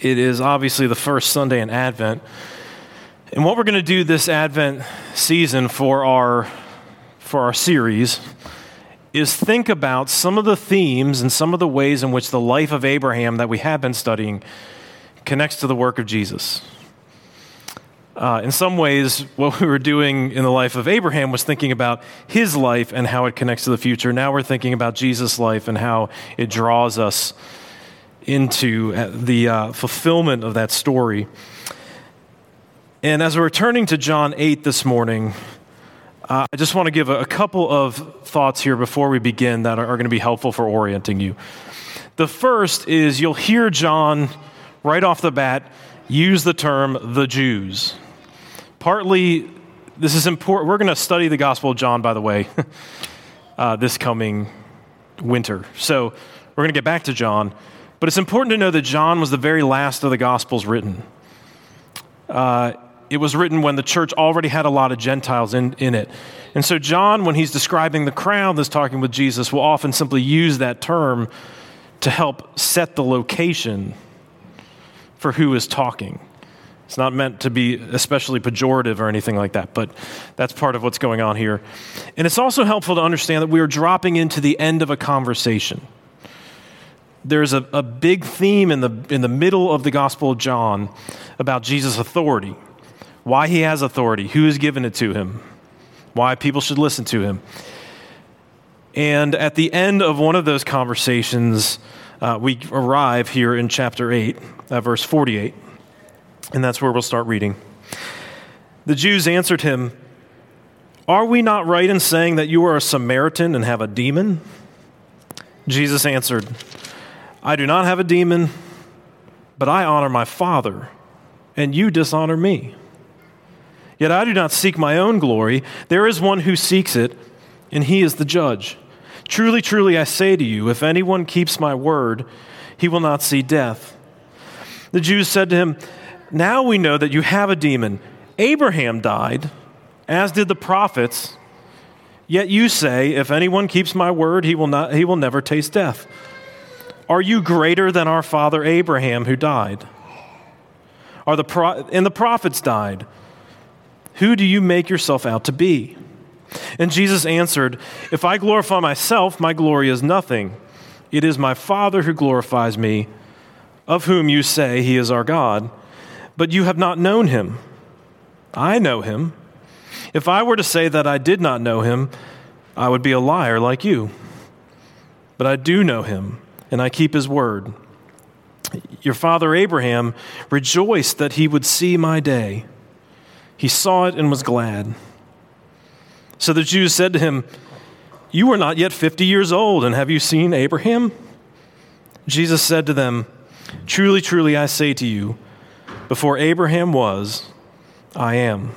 It is obviously the first Sunday in Advent. And what we're going to do this Advent season for our, for our series is think about some of the themes and some of the ways in which the life of Abraham that we have been studying connects to the work of Jesus. Uh, in some ways, what we were doing in the life of Abraham was thinking about his life and how it connects to the future. Now we're thinking about Jesus' life and how it draws us into uh, the uh, fulfillment of that story. And as we're turning to John 8 this morning, uh, I just want to give a, a, couple of thoughts here before we begin that are, are going to be helpful for orienting you. The first is you'll hear John right off the bat use the term the Jews. Partly, this is important. We're going to study the Gospel of John, by the way, uh, this coming winter. So we're going to get back to John. But it's important to know that John was the very last of the Gospels written. Uh, it was written when the church already had a lot of Gentiles in, in it. And so, John, when he's describing the crowd that's talking with Jesus, will often simply use that term to help set the location for who is talking. It's not meant to be especially pejorative or anything like that, but that's part of what's going on here. And it's also helpful to understand that we are dropping into the end of a conversation there's a, a big theme in the, in the middle of the Gospel of John about Jesus' authority, why he has authority, who has given it to him, why people should listen to him. And at the end of one of those conversations, uh, we arrive here in chapter 8, uh, verse 48, and that's where we'll start reading. The Jews answered him, Are we not right in saying that you are a Samaritan and have a demon? Jesus answered, I do not have a demon, but I honor my Father, and you dishonor me. Yet I do not seek my own glory. There is one who seeks it, and he is the judge. Truly, truly, I say to you, if anyone keeps my word, he will not see death. The Jews said to him, Now we know that you have a demon. Abraham died, as did the prophets. Yet you say, If anyone keeps my word, he will, not, he will never taste death. Are you greater than our father Abraham who died? Are the pro- and the prophets died. Who do you make yourself out to be? And Jesus answered, If I glorify myself, my glory is nothing. It is my Father who glorifies me, of whom you say he is our God. But you have not known him. I know him. If I were to say that I did not know him, I would be a liar like you. But I do know him and I keep his word. Your father Abraham rejoiced that he would see my day. He saw it and was glad. So the Jews said to him, You are not yet 50 years old, and have you seen Abraham? Jesus said to them, Truly, truly, I say to you, before Abraham was, I am.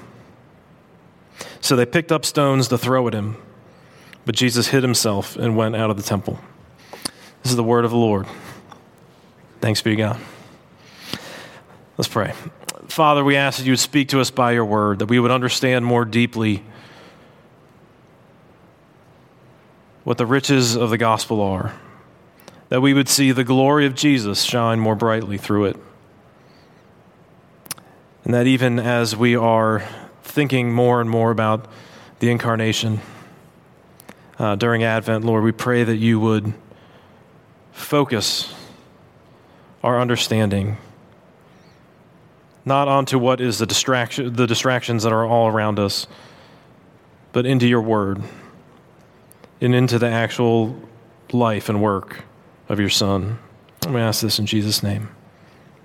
So they picked up stones to throw at him, but Jesus hid himself and went out of the temple. This is the word of the Lord. Thanks be to God. Let's pray. Father, we ask that you would speak to us by your word, that we would understand more deeply what the riches of the gospel are, that we would see the glory of Jesus shine more brightly through it. And that even as we are thinking more and more about the incarnation uh, during Advent, Lord, we pray that you would focus our understanding not onto what is the distraction the distractions that are all around us but into your word and into the actual life and work of your son. We ask this in jesus name.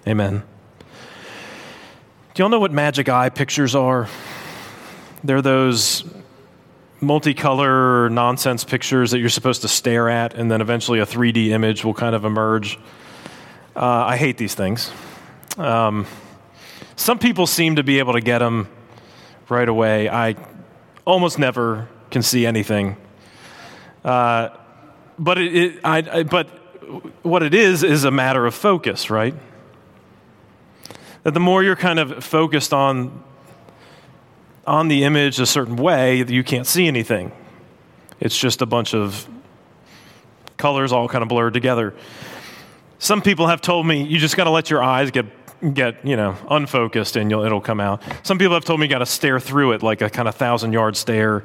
Amen. Do y'all know what magic eye pictures are? They're those multicolor nonsense pictures that you're supposed to stare at, and then eventually a 3D image will kind of emerge. Uh, I hate these things. Um, some people seem to be able to get them right away. I almost never can see anything. Uh, but it, it I, I, but what it is is a matter of focus, right? That the more you're kind of focused on on the image a certain way, you can't see anything. It's just a bunch of colors all kind of blurred together. Some people have told me you just got to let your eyes get get you know unfocused and it'll come out. Some people have told me you got to stare through it like a kind of thousand yard stare,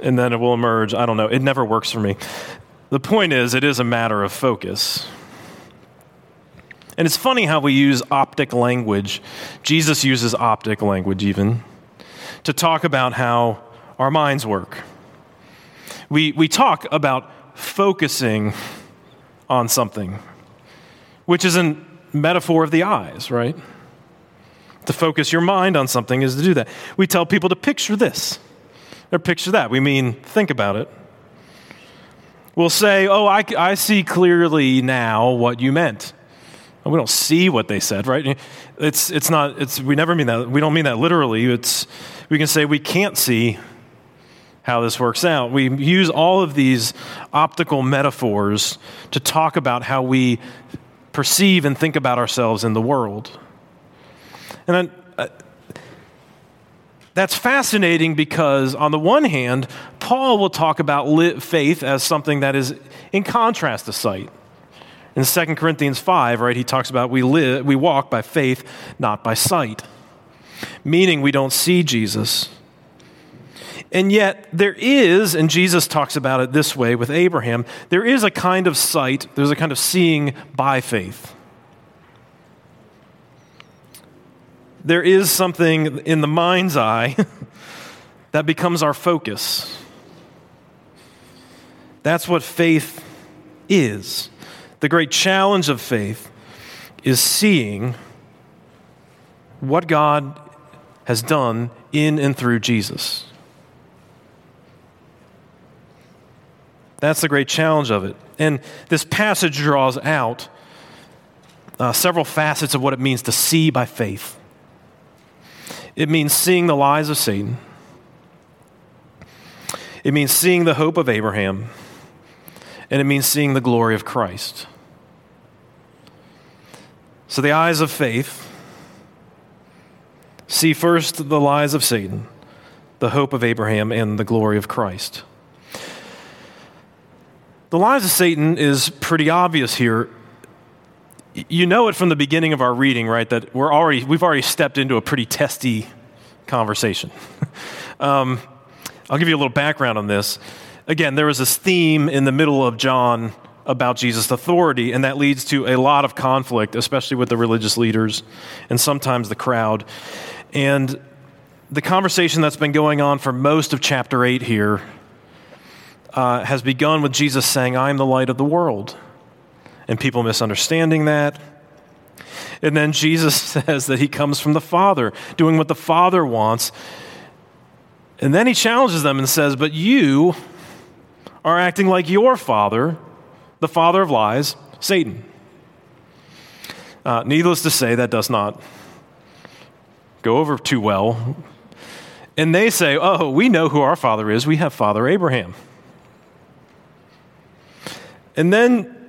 and then it will emerge. I don't know. It never works for me. The point is, it is a matter of focus. And it's funny how we use optic language. Jesus uses optic language even to talk about how our minds work. We, we talk about focusing on something, which is a metaphor of the eyes, right? To focus your mind on something is to do that. We tell people to picture this or picture that. We mean think about it. We'll say, Oh, I, I see clearly now what you meant. We don't see what they said, right? It's, it's not, it's, we never mean that. We don't mean that literally. It's, we can say we can't see how this works out. We use all of these optical metaphors to talk about how we perceive and think about ourselves in the world. And then, uh, that's fascinating because, on the one hand, Paul will talk about faith as something that is in contrast to sight. In 2 Corinthians 5, right, he talks about we, live, we walk by faith, not by sight, meaning we don't see Jesus. And yet, there is, and Jesus talks about it this way with Abraham, there is a kind of sight, there's a kind of seeing by faith. There is something in the mind's eye that becomes our focus. That's what faith is. The great challenge of faith is seeing what God has done in and through Jesus. That's the great challenge of it. And this passage draws out uh, several facets of what it means to see by faith. It means seeing the lies of Satan, it means seeing the hope of Abraham, and it means seeing the glory of Christ. So, the eyes of faith see first the lies of Satan, the hope of Abraham, and the glory of Christ. The lies of Satan is pretty obvious here. You know it from the beginning of our reading, right? That we're already, we've already stepped into a pretty testy conversation. um, I'll give you a little background on this. Again, there was this theme in the middle of John about Jesus' authority, and that leads to a lot of conflict, especially with the religious leaders and sometimes the crowd. And the conversation that's been going on for most of chapter 8 here uh, has begun with Jesus saying, I am the light of the world. And people misunderstanding that. And then Jesus says that he comes from the Father, doing what the Father wants. And then he challenges them and says, But you are acting like your father, the father of lies, Satan. Uh, needless to say, that does not go over too well. And they say, Oh, we know who our father is. We have Father Abraham. And then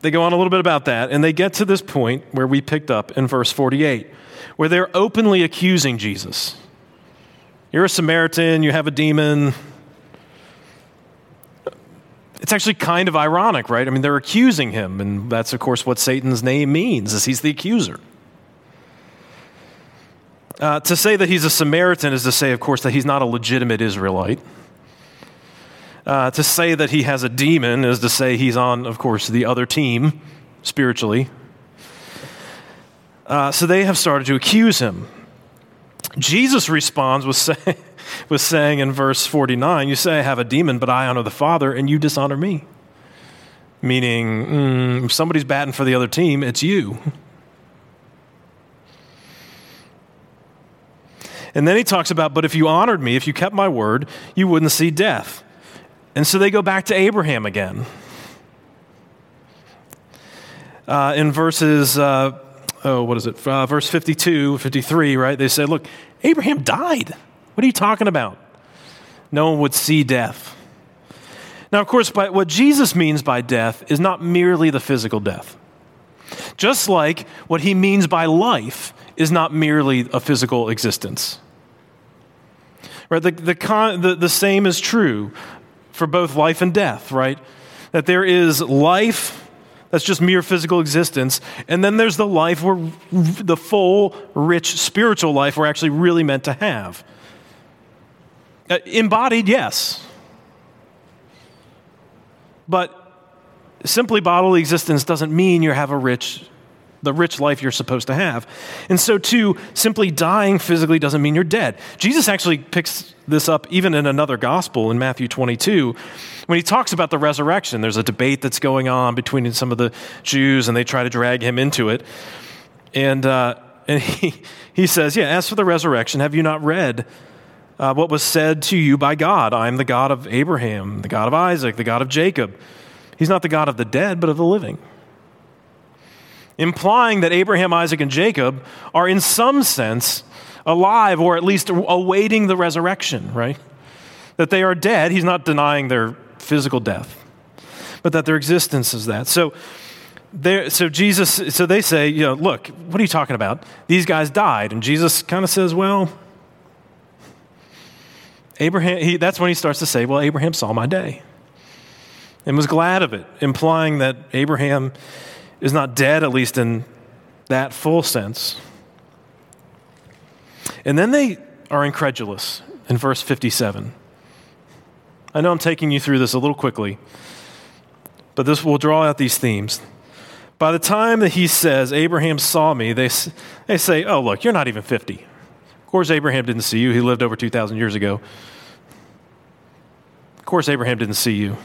they go on a little bit about that, and they get to this point where we picked up in verse 48, where they're openly accusing Jesus. You're a Samaritan, you have a demon. It's actually kind of ironic, right? I mean, they're accusing him, and that's, of course, what Satan's name means, is he's the accuser. Uh, to say that he's a Samaritan is to say, of course, that he's not a legitimate Israelite. Uh, to say that he has a demon is to say he's on, of course, the other team spiritually. Uh, so they have started to accuse him. Jesus responds with, say, with saying in verse 49, You say, I have a demon, but I honor the Father, and you dishonor me. Meaning, mm, if somebody's batting for the other team, it's you. And then he talks about, But if you honored me, if you kept my word, you wouldn't see death. And so they go back to Abraham again. Uh, in verses, uh, oh, what is it? Uh, verse 52, 53, right? They say, look, Abraham died. What are you talking about? No one would see death. Now, of course, by, what Jesus means by death is not merely the physical death. Just like what he means by life is not merely a physical existence. Right? The, the, con, the, the same is true for both life and death, right? That there is life That's just mere physical existence. And then there's the life where the full, rich spiritual life we're actually really meant to have. Uh, embodied, yes. But simply bodily existence doesn't mean you have a rich the rich life you're supposed to have. And so, too, simply dying physically doesn't mean you're dead. Jesus actually picks this up even in another gospel in Matthew 22 when he talks about the resurrection. There's a debate that's going on between some of the Jews, and they try to drag him into it. And, uh, and he, he says, Yeah, as for the resurrection, have you not read? Uh, what was said to you by God? I am the God of Abraham, the God of Isaac, the God of Jacob. He's not the God of the dead, but of the living implying that Abraham, Isaac, and Jacob are in some sense alive or at least awaiting the resurrection, right? That they are dead. He's not denying their physical death, but that their existence is that. So, so Jesus, so they say, you know, look, what are you talking about? These guys died, and Jesus kind of says, well, Abraham. He, that's when he starts to say, well, Abraham saw my day, and was glad of it, implying that Abraham is not dead, at least in that full sense. And then they are incredulous in verse 57. I know I'm taking you through this a little quickly, but this will draw out these themes. By the time that he says, Abraham saw me, they, they say, Oh, look, you're not even 50. Of course, Abraham didn't see you. He lived over 2,000 years ago. Of course, Abraham didn't see you.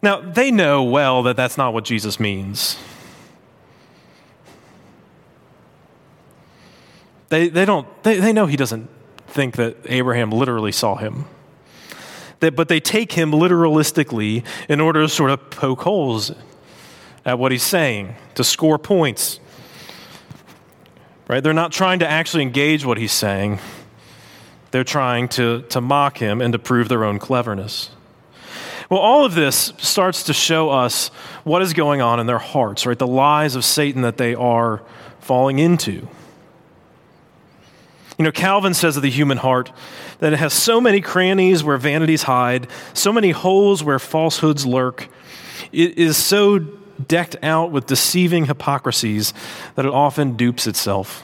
Now, they know well that that's not what Jesus means. They, they, don't, they, they know he doesn't think that Abraham literally saw him. They, but they take him literalistically in order to sort of poke holes at what he's saying, to score points. Right? They're not trying to actually engage what he's saying. They're trying to, to mock him and to prove their own cleverness. Well, all of this starts to show us what is going on in their hearts, right? The lies of Satan that they are falling into. You know, Calvin says of the human heart that it has so many crannies where vanities hide, so many holes where falsehoods lurk. It is so decked out with deceiving hypocrisies that it often dupes itself.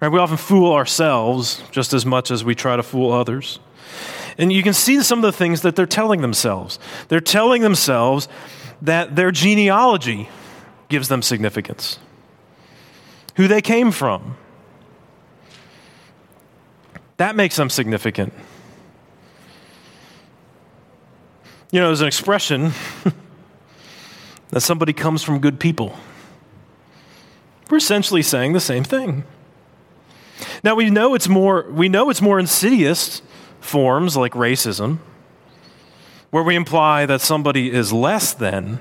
Right? We often fool ourselves just as much as we try to fool others. And you can see some of the things that they're telling themselves. They're telling themselves that their genealogy gives them significance, who they came from. That makes them significant. You know, there's an expression that somebody comes from good people. We're essentially saying the same thing. Now we know it's more we know it's more insidious forms like racism, where we imply that somebody is less than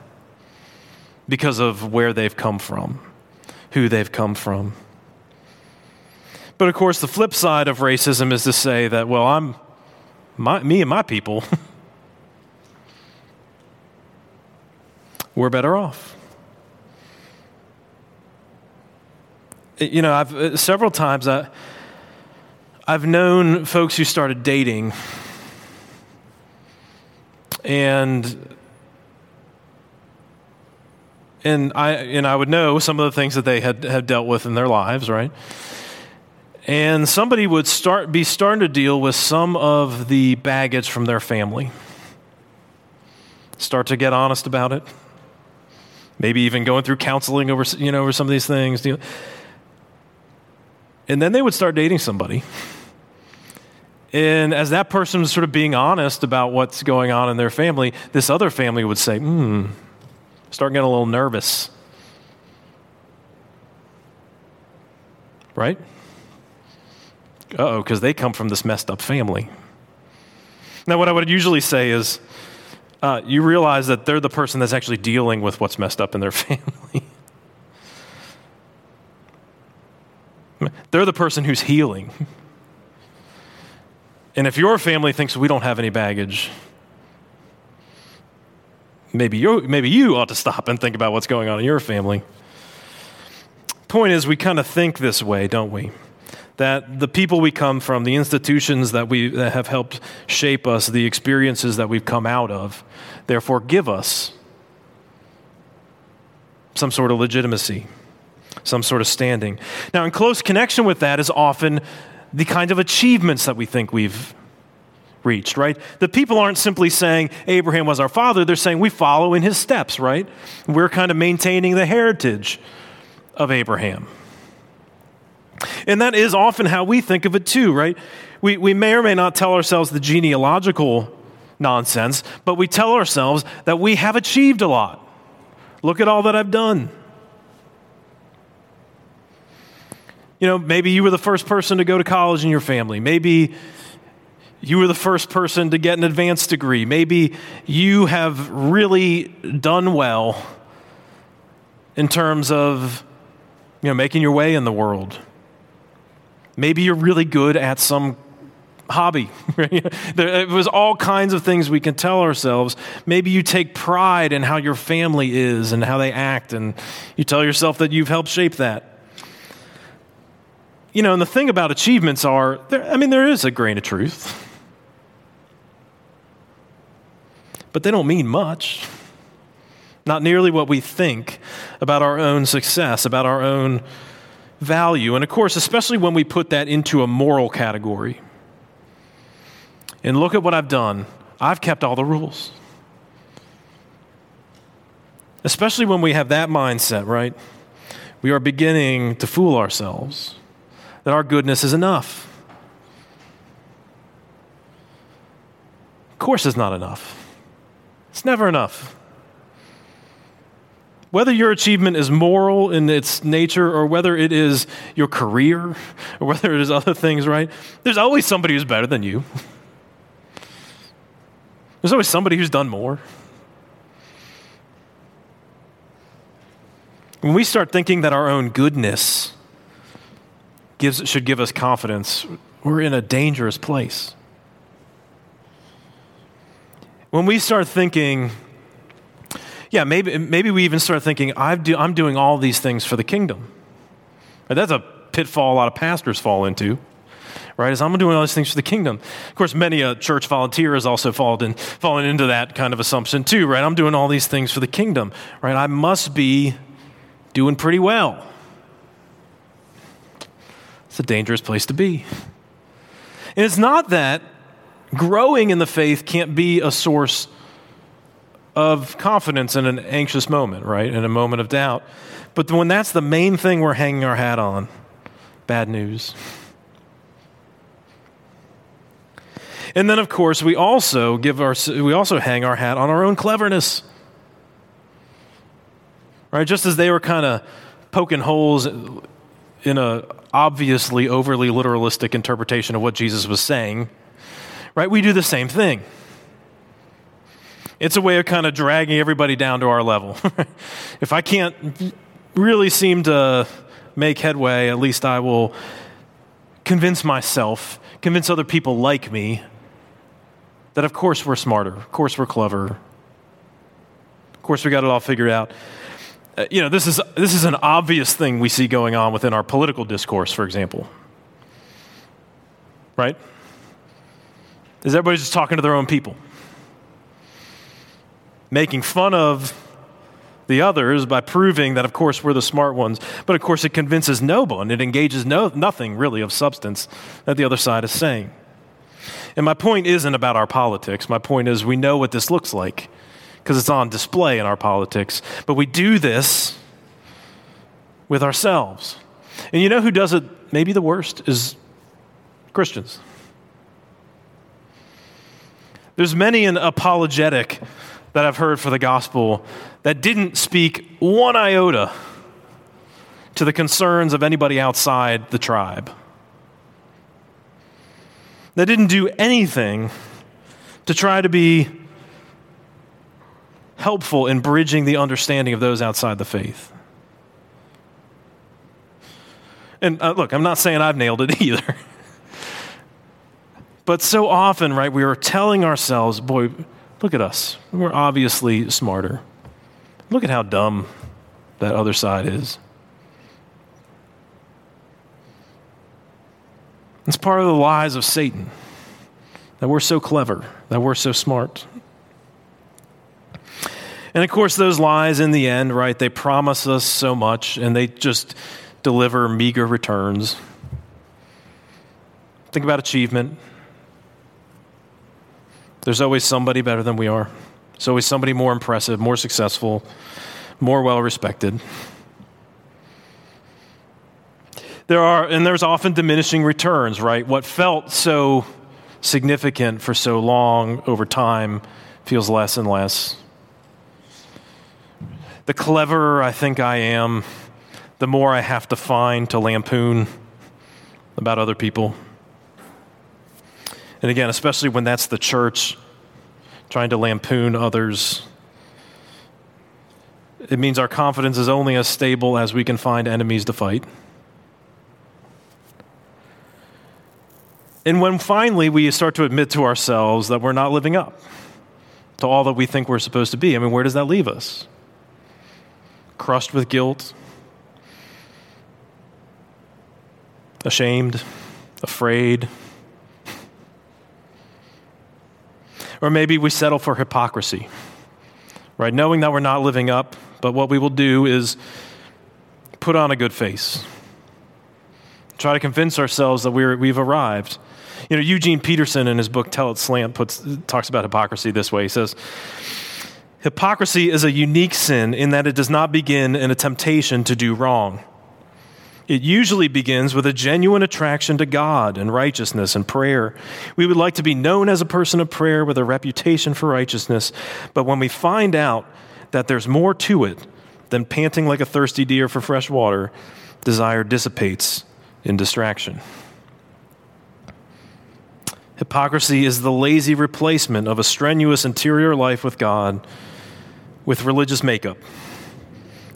because of where they've come from, who they've come from. But of course, the flip side of racism is to say that, well, I'm my, me and my people, we're better off. Uh, you know, I've uh, several times I, I've known folks who started dating and and I and I would know some of the things that they had, had dealt with in their lives, right? And somebody would start be starting to deal with some of the baggage from their family. Start to get honest about it. Maybe even going through counseling over you know over some of these things. And then they would start dating somebody. And as that person was sort of being honest about what's going on in their family, this other family would say, hmm, start getting a little nervous. Right? Uh oh, because they come from this messed up family. Now, what I would usually say is, uh, you realize that they're the person that's actually dealing with what's messed up in their family. they're the person who's healing. And if your family thinks we don't have any baggage, maybe you, maybe you ought to stop and think about what's going on in your family. Point is, we kind of think this way, don't we? That the people we come from, the institutions that, we, that have helped shape us, the experiences that we've come out of, therefore give us some sort of legitimacy, some sort of standing. Now, in close connection with that is often the kind of achievements that we think we've reached, right? The people aren't simply saying Abraham was our father, they're saying we follow in his steps, right? We're kind of maintaining the heritage of Abraham. And that is often how we think of it too, right? We, we may or may not tell ourselves the genealogical nonsense, but we tell ourselves that we have achieved a lot. Look at all that I've done. You know, maybe you were the first person to go to college in your family. Maybe you were the first person to get an advanced degree. Maybe you have really done well in terms of you know, making your way in the world. Maybe you're really good at some hobby. it was all kinds of things we can tell ourselves. Maybe you take pride in how your family is and how they act, and you tell yourself that you've helped shape that. You know, and the thing about achievements are, I mean, there is a grain of truth, but they don't mean much. Not nearly what we think about our own success, about our own value. And of course, especially when we put that into a moral category. And look at what I've done. I've kept all the rules. Especially when we have that mindset, right? We are beginning to fool ourselves that our goodness is enough. Of course, it's not enough. It's never enough. Whether your achievement is moral in its nature or whether it is your career or whether it is other things, right? There's always somebody who's better than you. There's always somebody who's done more. When we start thinking that our own goodness gives, should give us confidence, we're in a dangerous place. When we start thinking, yeah, maybe, maybe we even start thinking, i am doing all these things for the kingdom. That's a pitfall a lot of pastors fall into right? As I'm doing all these things for the kingdom. Of course, many a church volunteer has also fallen, fallen into that kind of assumption too, right? I'm doing all these things for the kingdom, right? I must be doing pretty well. It's a dangerous place to be. And it's not that growing in the faith can't be a source of confidence in an anxious moment, right? In a moment of doubt. But when that's the main thing we're hanging our hat on, bad news. And then, of course, we also give our, we also hang our hat on our own cleverness. Right? Just as they were kind of poking holes in a obviously overly literalistic interpretation of what Jesus was saying, right? We do the same thing. It's a way of kind of dragging everybody down to our level. if I can't really seem to make headway, at least I will convince myself, convince other people like me that of course we're smarter, of course we're clever, of course we got it all figured out. Uh, you know, this is, this is an obvious thing we see going on within our political discourse, for example. Right? Is everybody just talking to their own people? Making fun of the others by proving that, of course, we're the smart ones. But of course, it convinces no one. It engages no, nothing really of substance that the other side is saying. And my point isn't about our politics. My point is we know what this looks like because it's on display in our politics. But we do this with ourselves. And you know who does it maybe the worst is Christians. There's many an apologetic that I've heard for the gospel that didn't speak one iota to the concerns of anybody outside the tribe that didn't do anything to try to be helpful in bridging the understanding of those outside the faith. And uh, look, I'm not saying I've nailed it either. but so often, right, we are telling ourselves, boy, look at us. We're obviously smarter. Look at how dumb that other side is. It's part of the lies of Satan that we're so clever, that we're so smart. And of course, those lies in the end, right, they promise us so much and they just deliver meager returns. Think about achievement. There's always somebody better than we are. There's always somebody more impressive, more successful, more well respected. There are, and there's often diminishing returns, right? What felt so significant for so long over time feels less and less. The cleverer I think I am, the more I have to find to lampoon about other people. And again, especially when that's the church trying to lampoon others, it means our confidence is only as stable as we can find enemies to fight. And when finally we start to admit to ourselves that we're not living up to all that we think we're supposed to be, I mean, where does that leave us? Crushed with guilt, ashamed, afraid. Or maybe we settle for hypocrisy, right? Knowing that we're not living up, but what we will do is put on a good face. Try to convince ourselves that we're, we've arrived. You know, Eugene Peterson in his book Tell It Slant puts, talks about hypocrisy this way. He says, Hypocrisy is a unique sin in that it does not begin in a temptation to do wrong. It usually begins with a genuine attraction to God and righteousness and prayer. We would like to be known as a person of prayer with a reputation for righteousness, but when we find out that there's more to it than panting like a thirsty deer for fresh water, desire dissipates in distraction. Hypocrisy is the lazy replacement of a strenuous interior life with God with religious makeup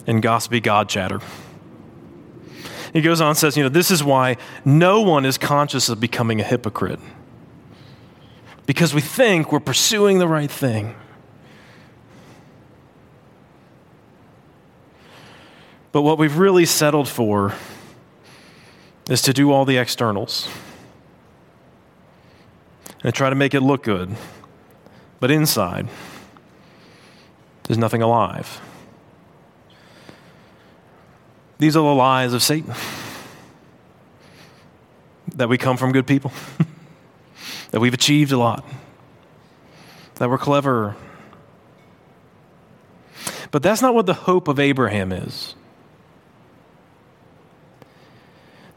and gossipy God chatter. He goes on and says, you know, this is why no one is conscious of becoming a hypocrite. Because we think we're pursuing the right thing. But what we've really settled for is to do all the externals and try to make it look good. But inside, there's nothing alive. These are the lies of Satan that we come from good people, that we've achieved a lot, that we're clever. But that's not what the hope of Abraham is.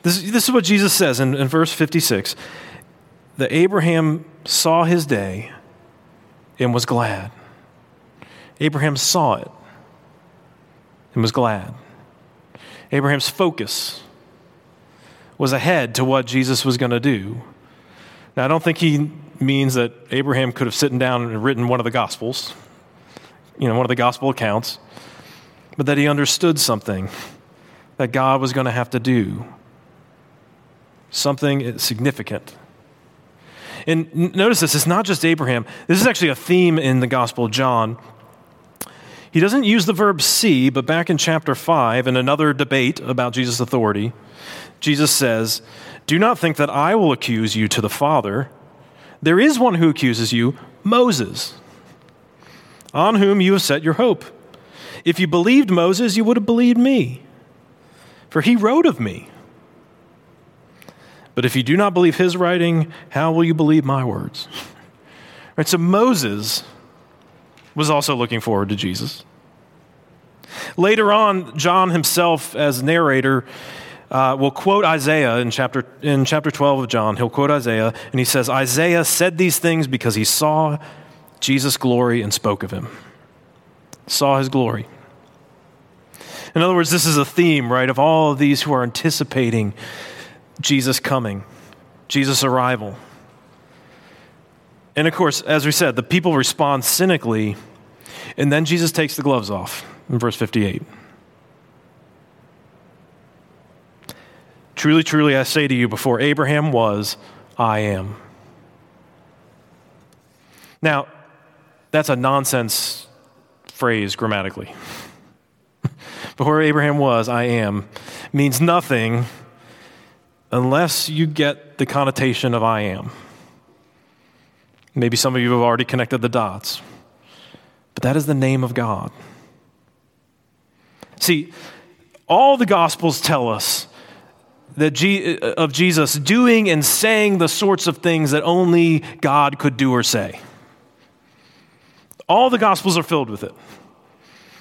This, this is what Jesus says in, in verse 56 that Abraham saw his day and was glad. Abraham saw it and was glad. Abraham's focus was ahead to what Jesus was going to do. Now, I don't think he means that Abraham could have sitting down and written one of the Gospels, you know, one of the Gospel accounts, but that he understood something that God was going to have to do, something significant. And notice this, it's not just Abraham. This is actually a theme in the Gospel of John. He doesn't use the verb see, but back in chapter 5, in another debate about Jesus' authority, Jesus says, Do not think that I will accuse you to the Father. There is one who accuses you, Moses, on whom you have set your hope. If you believed Moses, you would have believed me, for he wrote of me. But if you do not believe his writing, how will you believe my words? Right, so Moses was also looking forward to Jesus. Later on, John himself, as narrator, uh, will quote Isaiah in chapter, in chapter 12 of John. He'll quote Isaiah, and he says, Isaiah said these things because he saw Jesus' glory and spoke of him. Saw his glory. In other words, this is a theme, right, of all of these who are anticipating Jesus coming, Jesus' arrival. And of course, as we said, the people respond cynically, and then Jesus takes the gloves off in verse 58. Truly, truly, I say to you, before Abraham was, I am. Now, that's a nonsense phrase grammatically. before Abraham was, I am, means nothing unless you get the connotation of I am. Maybe some of you have already connected the dots, but that is the name of God. See, all the Gospels tell us that G- uh, of Jesus doing and saying the sorts of things that only God could do or say. All the Gospels are filled with it.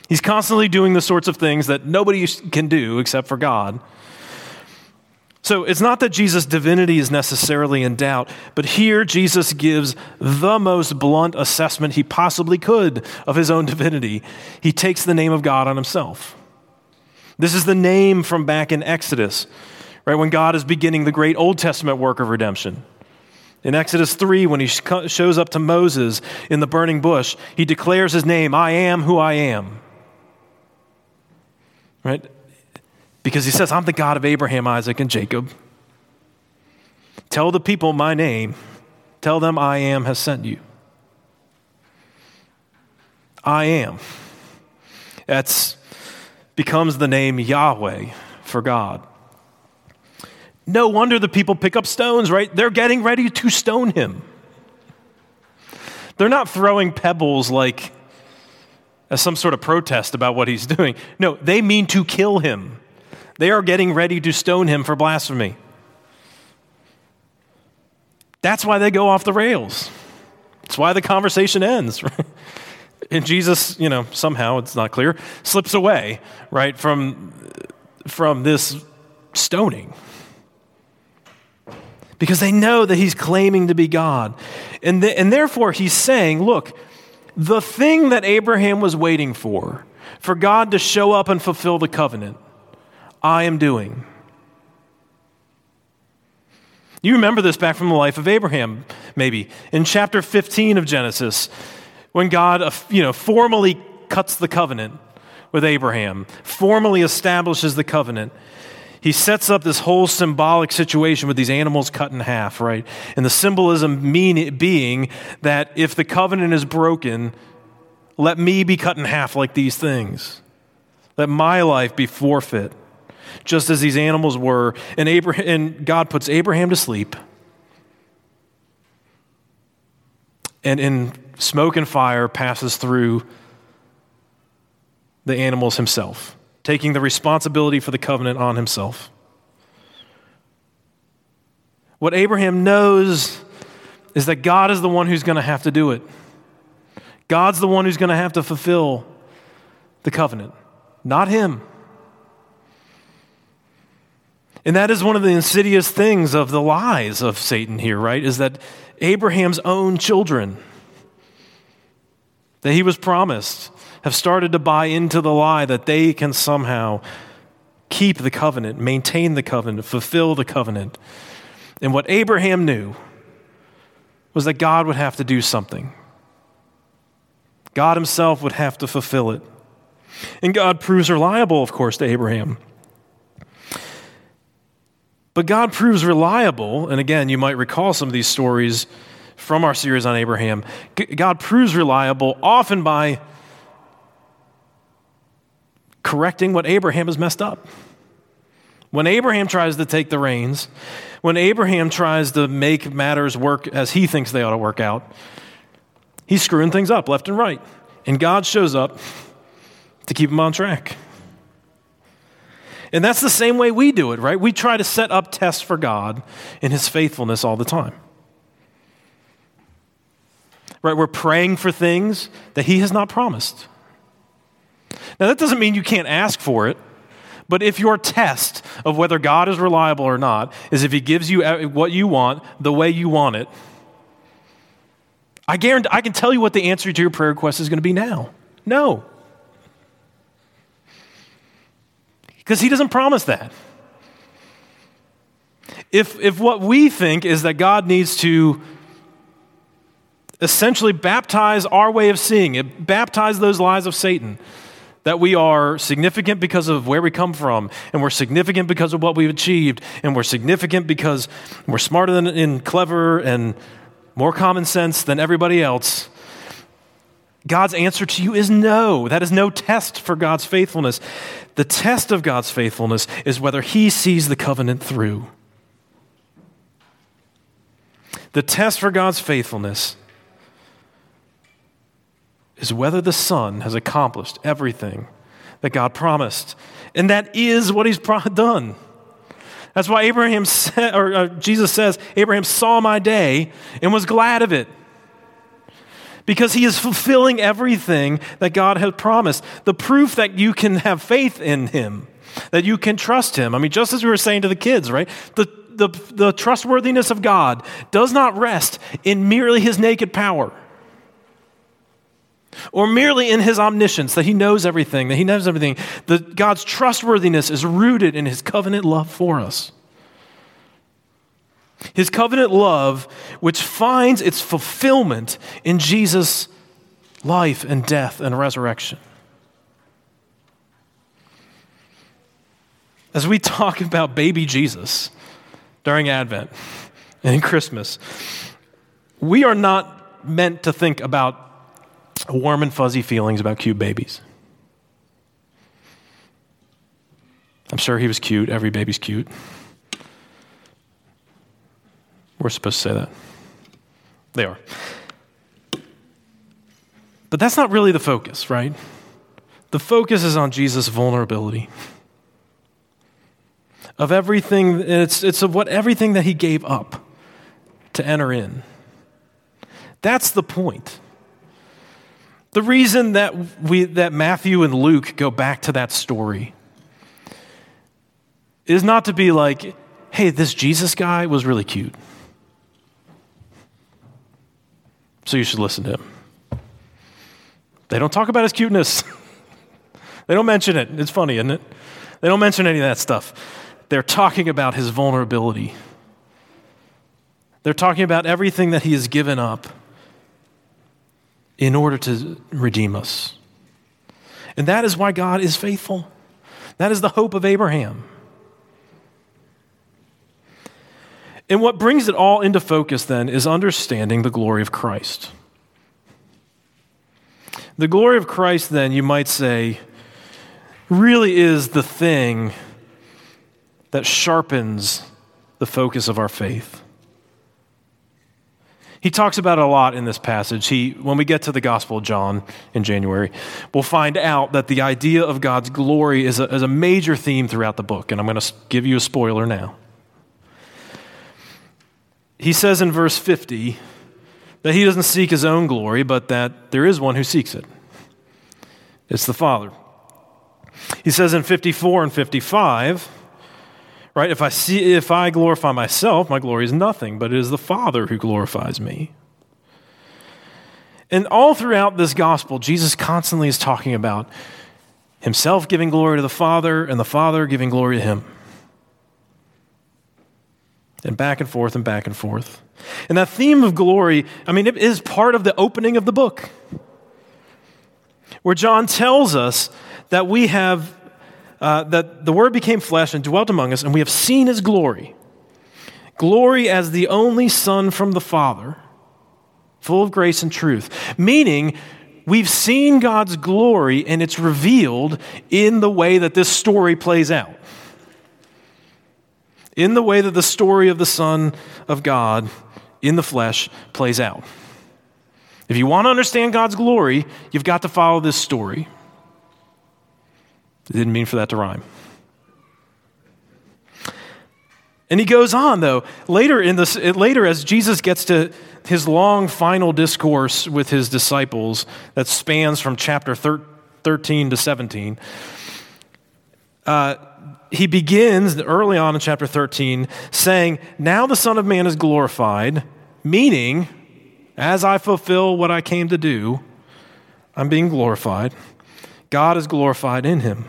He's constantly doing the sorts of things that nobody can do except for God. So it's not that Jesus' divinity is necessarily in doubt, but here Jesus gives the most blunt assessment he possibly could of his own divinity. He takes the name of God on himself. This is the name from back in Exodus, right, when God is beginning the great Old Testament work of redemption. In Exodus 3, when he shows up to Moses in the burning bush, he declares his name I am who I am. Right? Because he says, I'm the God of Abraham, Isaac, and Jacob. Tell the people my name. Tell them I am has sent you. I am. That's becomes the name Yahweh for God. No wonder the people pick up stones, right? They're getting ready to stone him. They're not throwing pebbles like as some sort of protest about what he's doing. No, they mean to kill him. They are getting ready to stone him for blasphemy. That's why they go off the rails. That's why the conversation ends. And Jesus, you know, somehow it's not clear, slips away, right, from, from this stoning. Because they know that he's claiming to be God. And, the, and therefore, he's saying, look, the thing that Abraham was waiting for, for God to show up and fulfill the covenant, I am doing. You remember this back from the life of Abraham, maybe. In chapter 15 of Genesis, when God uh, you know, formally cuts the covenant with Abraham, formally establishes the covenant, he sets up this whole symbolic situation with these animals cut in half, right? And the symbolism mean, being that if the covenant is broken, let me be cut in half like these things. Let my life be forfeit, just as these animals were. And, Abraham, and God puts Abraham to sleep. And in smoke and fire passes through the animals himself, taking the responsibility for the covenant on himself. What Abraham knows is that God is the one who's going to have to do it. God's the one who's going to have to fulfill the covenant, not him. And that is one of the insidious things of the lies of Satan here, right? Is that Abraham's own children that he was promised have started to buy into the lie that they can somehow keep the covenant, maintain the covenant, fulfill the covenant. And what Abraham knew was that God would have to do something. God himself would have to fulfill it. And God proves reliable, of course, to Abraham. But God proves reliable, and again, you might recall some of these stories from our series on Abraham, God proves reliable often by correcting what Abraham has messed up. When Abraham tries to take the reins, when Abraham tries to make matters work as he thinks they ought to work out, he's screwing things up left and right. And God shows up to keep him on track. And that's the same way we do it, right? We try to set up tests for God in his faithfulness all the time right? We're praying for things that He has not promised. Now, that doesn't mean you can't ask for it, but if your test of whether God is reliable or not is if He gives you what you want the way you want it, I guarantee I can tell you what the answer to your prayer request is going to be now. No. Because He doesn't promise that. If, if what we think is that God needs to essentially baptize our way of seeing it, baptize those lies of Satan. That we are significant because of where we come from, and we're significant because of what we've achieved, and we're significant because we're smarter than, and clever and more common sense than everybody else. God's answer to you is no. That is no test for God's faithfulness. The test of God's faithfulness is whether He sees the covenant through. The test for God's faithfulness is whether the Son has accomplished everything that God promised. And that is what he's done. That's why Abraham said, or uh, Jesus says, Abraham saw my day and was glad of it. Because he is fulfilling everything that God had promised. The proof that you can have faith in him, that you can trust him. I mean, just as we were saying to the kids, right? The, the, the trustworthiness of God does not rest in merely his naked power or merely in his omniscience, that he knows everything, that he knows everything. God's trustworthiness is rooted in his covenant love for us. His covenant love, which finds its fulfillment in Jesus' life and death and resurrection. As we talk about baby Jesus during Advent and Christmas, we are not meant to think about warm and fuzzy feelings about cute babies. I'm sure he was cute. Every baby's cute. We're supposed to say that. They are. But that's not really the focus, right? The focus is on Jesus' vulnerability. Of everything, it's, it's of what everything that he gave up to enter in. That's the point. The reason that, we, that Matthew and Luke go back to that story is not to be like, hey, this Jesus guy was really cute. So you should listen to him. They don't talk about his cuteness. they don't mention it. It's funny, isn't it? They don't mention any of that stuff. They're talking about his vulnerability. They're talking about everything that he has given up in order to redeem us. And that is why God is faithful. That is the hope of Abraham. And what brings it all into focus then is understanding the glory of Christ. The glory of Christ, then, you might say, really is the thing that sharpens the focus of our faith. He talks about it a lot in this passage. He, when we get to the Gospel of John in January, we'll find out that the idea of God's glory is a, is a major theme throughout the book. And I'm going to give you a spoiler now. He says in verse 50 that he doesn't seek his own glory, but that there is one who seeks it. It's the Father. He says in 54 and 55 Right? If I see if I glorify myself, my glory is nothing, but it is the Father who glorifies me. And all throughout this gospel, Jesus constantly is talking about himself giving glory to the Father and the Father giving glory to him. And back and forth and back and forth. And that theme of glory, I mean, it is part of the opening of the book, where John tells us that we have uh, that the Word became flesh and dwelt among us, and we have seen his glory. Glory as the only Son from the Father, full of grace and truth. Meaning, we've seen God's glory, and it's revealed in the way that this story plays out. In the way that the story of the Son of God in the flesh plays out. If you want to understand God's glory, you've got to follow this story. It didn't mean for that to rhyme. And he goes on, though. Later, in this, later, as Jesus gets to his long final discourse with his disciples that spans from chapter 13 to 17, uh, he begins early on in chapter 13 saying, Now the Son of Man is glorified, meaning, as I fulfill what I came to do, I'm being glorified. God is glorified in him.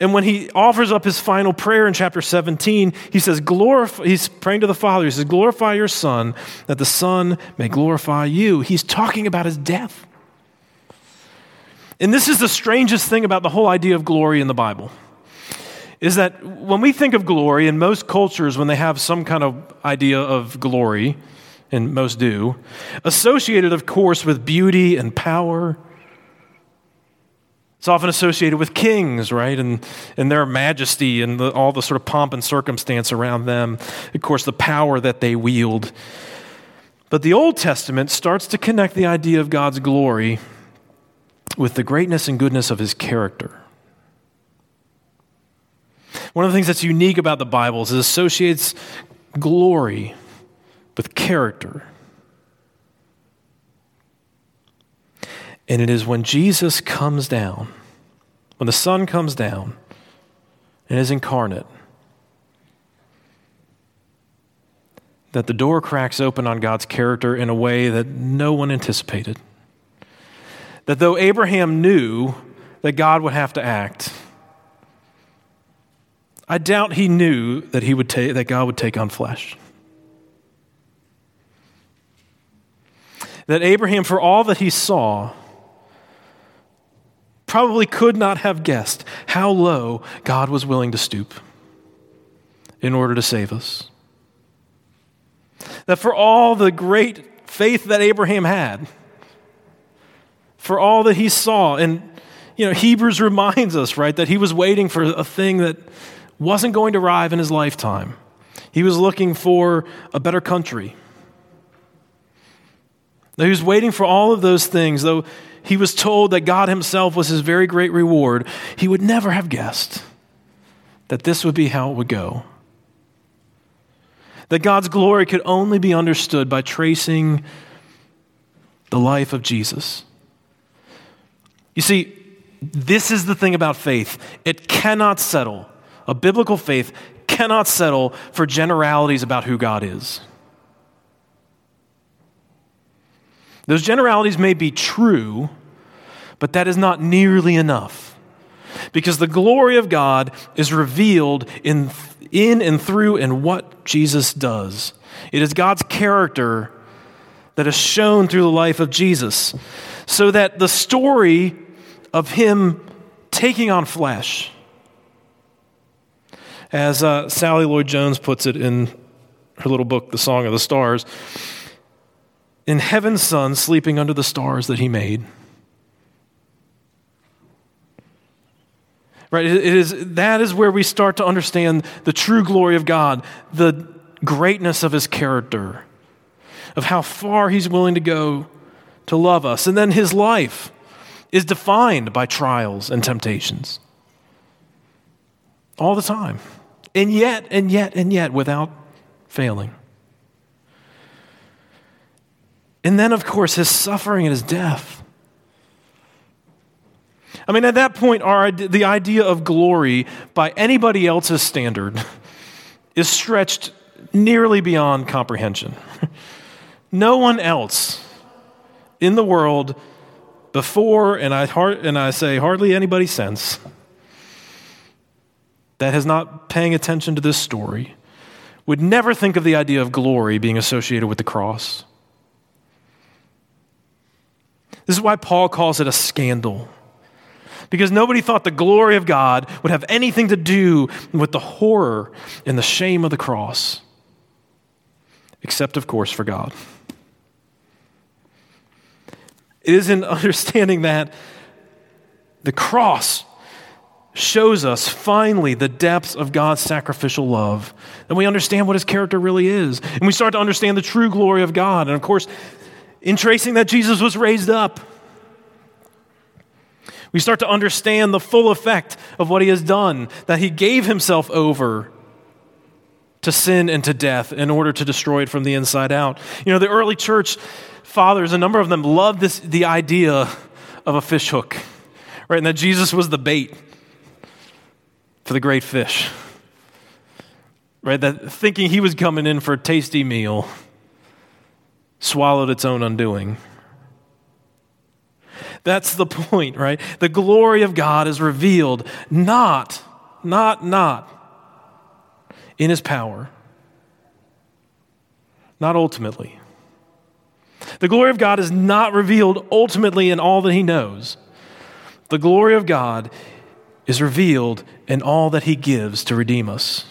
And when he offers up his final prayer in chapter 17, he says, glorify, he's praying to the Father. He says, Glorify your Son, that the Son may glorify you. He's talking about his death. And this is the strangest thing about the whole idea of glory in the Bible. Is that when we think of glory, in most cultures, when they have some kind of idea of glory, and most do, associated, of course, with beauty and power It's often associated with kings, right? And, and their majesty and the, all the sort of pomp and circumstance around them. Of course, the power that they wield. But the Old Testament starts to connect the idea of God's glory with the greatness and goodness of his character. One of the things that's unique about the Bible is it associates glory with character. And it is when Jesus comes down, when the Son comes down and is incarnate, that the door cracks open on God's character in a way that no one anticipated. That though Abraham knew that God would have to act, I doubt he knew that, he would ta- that God would take on flesh. That Abraham, for all that he saw, probably could not have guessed how low God was willing to stoop in order to save us. That for all the great faith that Abraham had, for all that he saw, and you know, Hebrews reminds us, right, that he was waiting for a thing that wasn't going to arrive in his lifetime. He was looking for a better country. Now, He was waiting for all of those things, though he was told that God himself was his very great reward, he would never have guessed that this would be how it would go. That God's glory could only be understood by tracing the life of Jesus. You see, this is the thing about faith it cannot settle a biblical faith cannot settle for generalities about who God is. Those generalities may be true, but that is not nearly enough. Because the glory of God is revealed in, in and through and what Jesus does. It is God's character that is shown through the life of Jesus. So that the story of Him taking on flesh, as uh, Sally Lloyd Jones puts it in her little book, The Song of the Stars, in heaven's Son, sleeping under the stars that he made. Right? It is, that is where we start to understand the true glory of God, the greatness of his character, of how far he's willing to go to love us. And then his life is defined by trials and temptations all the time. And yet, and yet, and yet, without failing. And then, of course, his suffering and his death. I mean, at that point, our, the idea of glory by anybody else's standard is stretched nearly beyond comprehension. no one else in the world before, and I, and I say hardly anybody since, that is not paying attention to this story would never think of the idea of glory being associated with the cross. This is why Paul calls it a scandal. Because nobody thought the glory of God would have anything to do with the horror and the shame of the cross, except, of course, for God. It is in understanding that the cross shows us finally the depths of God's sacrificial love. And we understand what his character really is. And we start to understand the true glory of God. And of course, in tracing that Jesus was raised up, we start to understand the full effect of what he has done, that he gave himself over to sin and to death in order to destroy it from the inside out. You know, the early church fathers, a number of them loved this, the idea of a fish hook, right? And that Jesus was the bait for the great fish. Right? That thinking he was coming in for a tasty meal swallowed its own undoing. That's the point, right? The glory of God is revealed not, not, not in his power, not ultimately. The glory of God is not revealed ultimately in all that he knows. The glory of God is revealed in all that he gives to redeem us.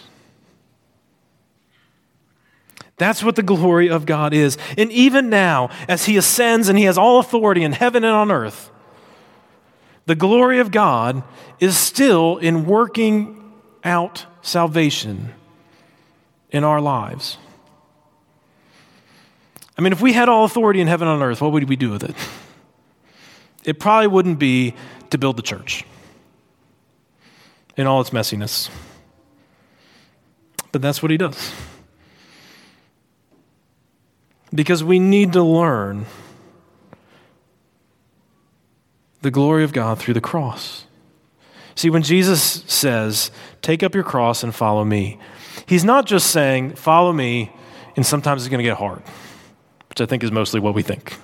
That's what the glory of God is. And even now, as he ascends and he has all authority in heaven and on earth, The glory of God is still in working out salvation in our lives. I mean, if we had all authority in heaven and on earth, what would we do with it? It probably wouldn't be to build the church in all its messiness. But that's what he does. Because we need to learn the glory of God through the cross. See, when Jesus says, Take up your cross and follow me, he's not just saying, Follow me, and sometimes it's going to get hard, which I think is mostly what we think.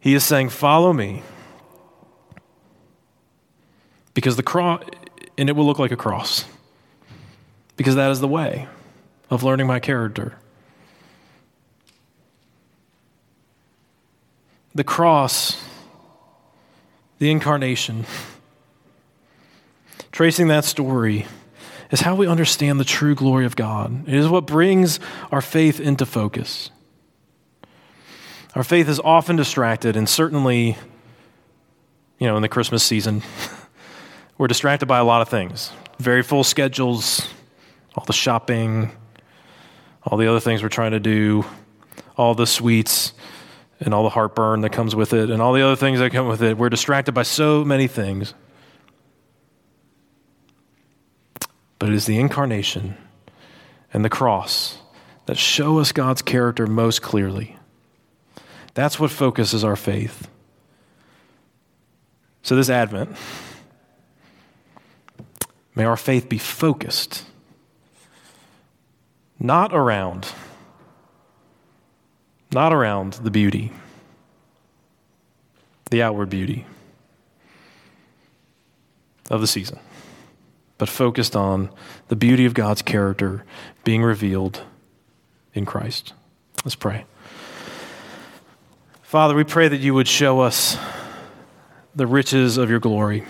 He is saying, Follow me, because the cross, and it will look like a cross, because that is the way of learning my character. The cross the incarnation. Tracing that story is how we understand the true glory of God. It is what brings our faith into focus. Our faith is often distracted, and certainly, you know, in the Christmas season, we're distracted by a lot of things. Very full schedules, all the shopping, all the other things we're trying to do, all the sweets, and all the heartburn that comes with it and all the other things that come with it. We're distracted by so many things. But it is the incarnation and the cross that show us God's character most clearly. That's what focuses our faith. So, this Advent, may our faith be focused, not around not around the beauty, the outward beauty of the season, but focused on the beauty of God's character being revealed in Christ. Let's pray. Father, we pray that you would show us the riches of your glory.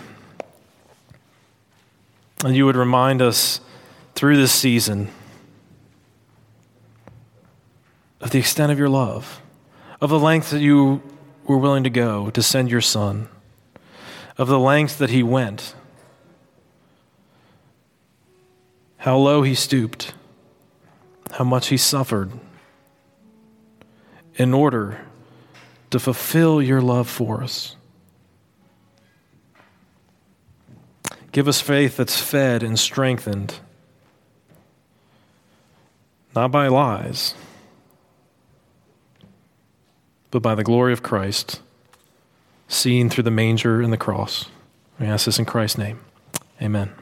And you would remind us through this season of the extent of your love, of the length that you were willing to go to send your son, of the length that he went, how low he stooped, how much he suffered in order to fulfill your love for us. Give us faith that's fed and strengthened, not by lies but by the glory of Christ, seen through the manger and the cross. We ask this in Christ's name. Amen.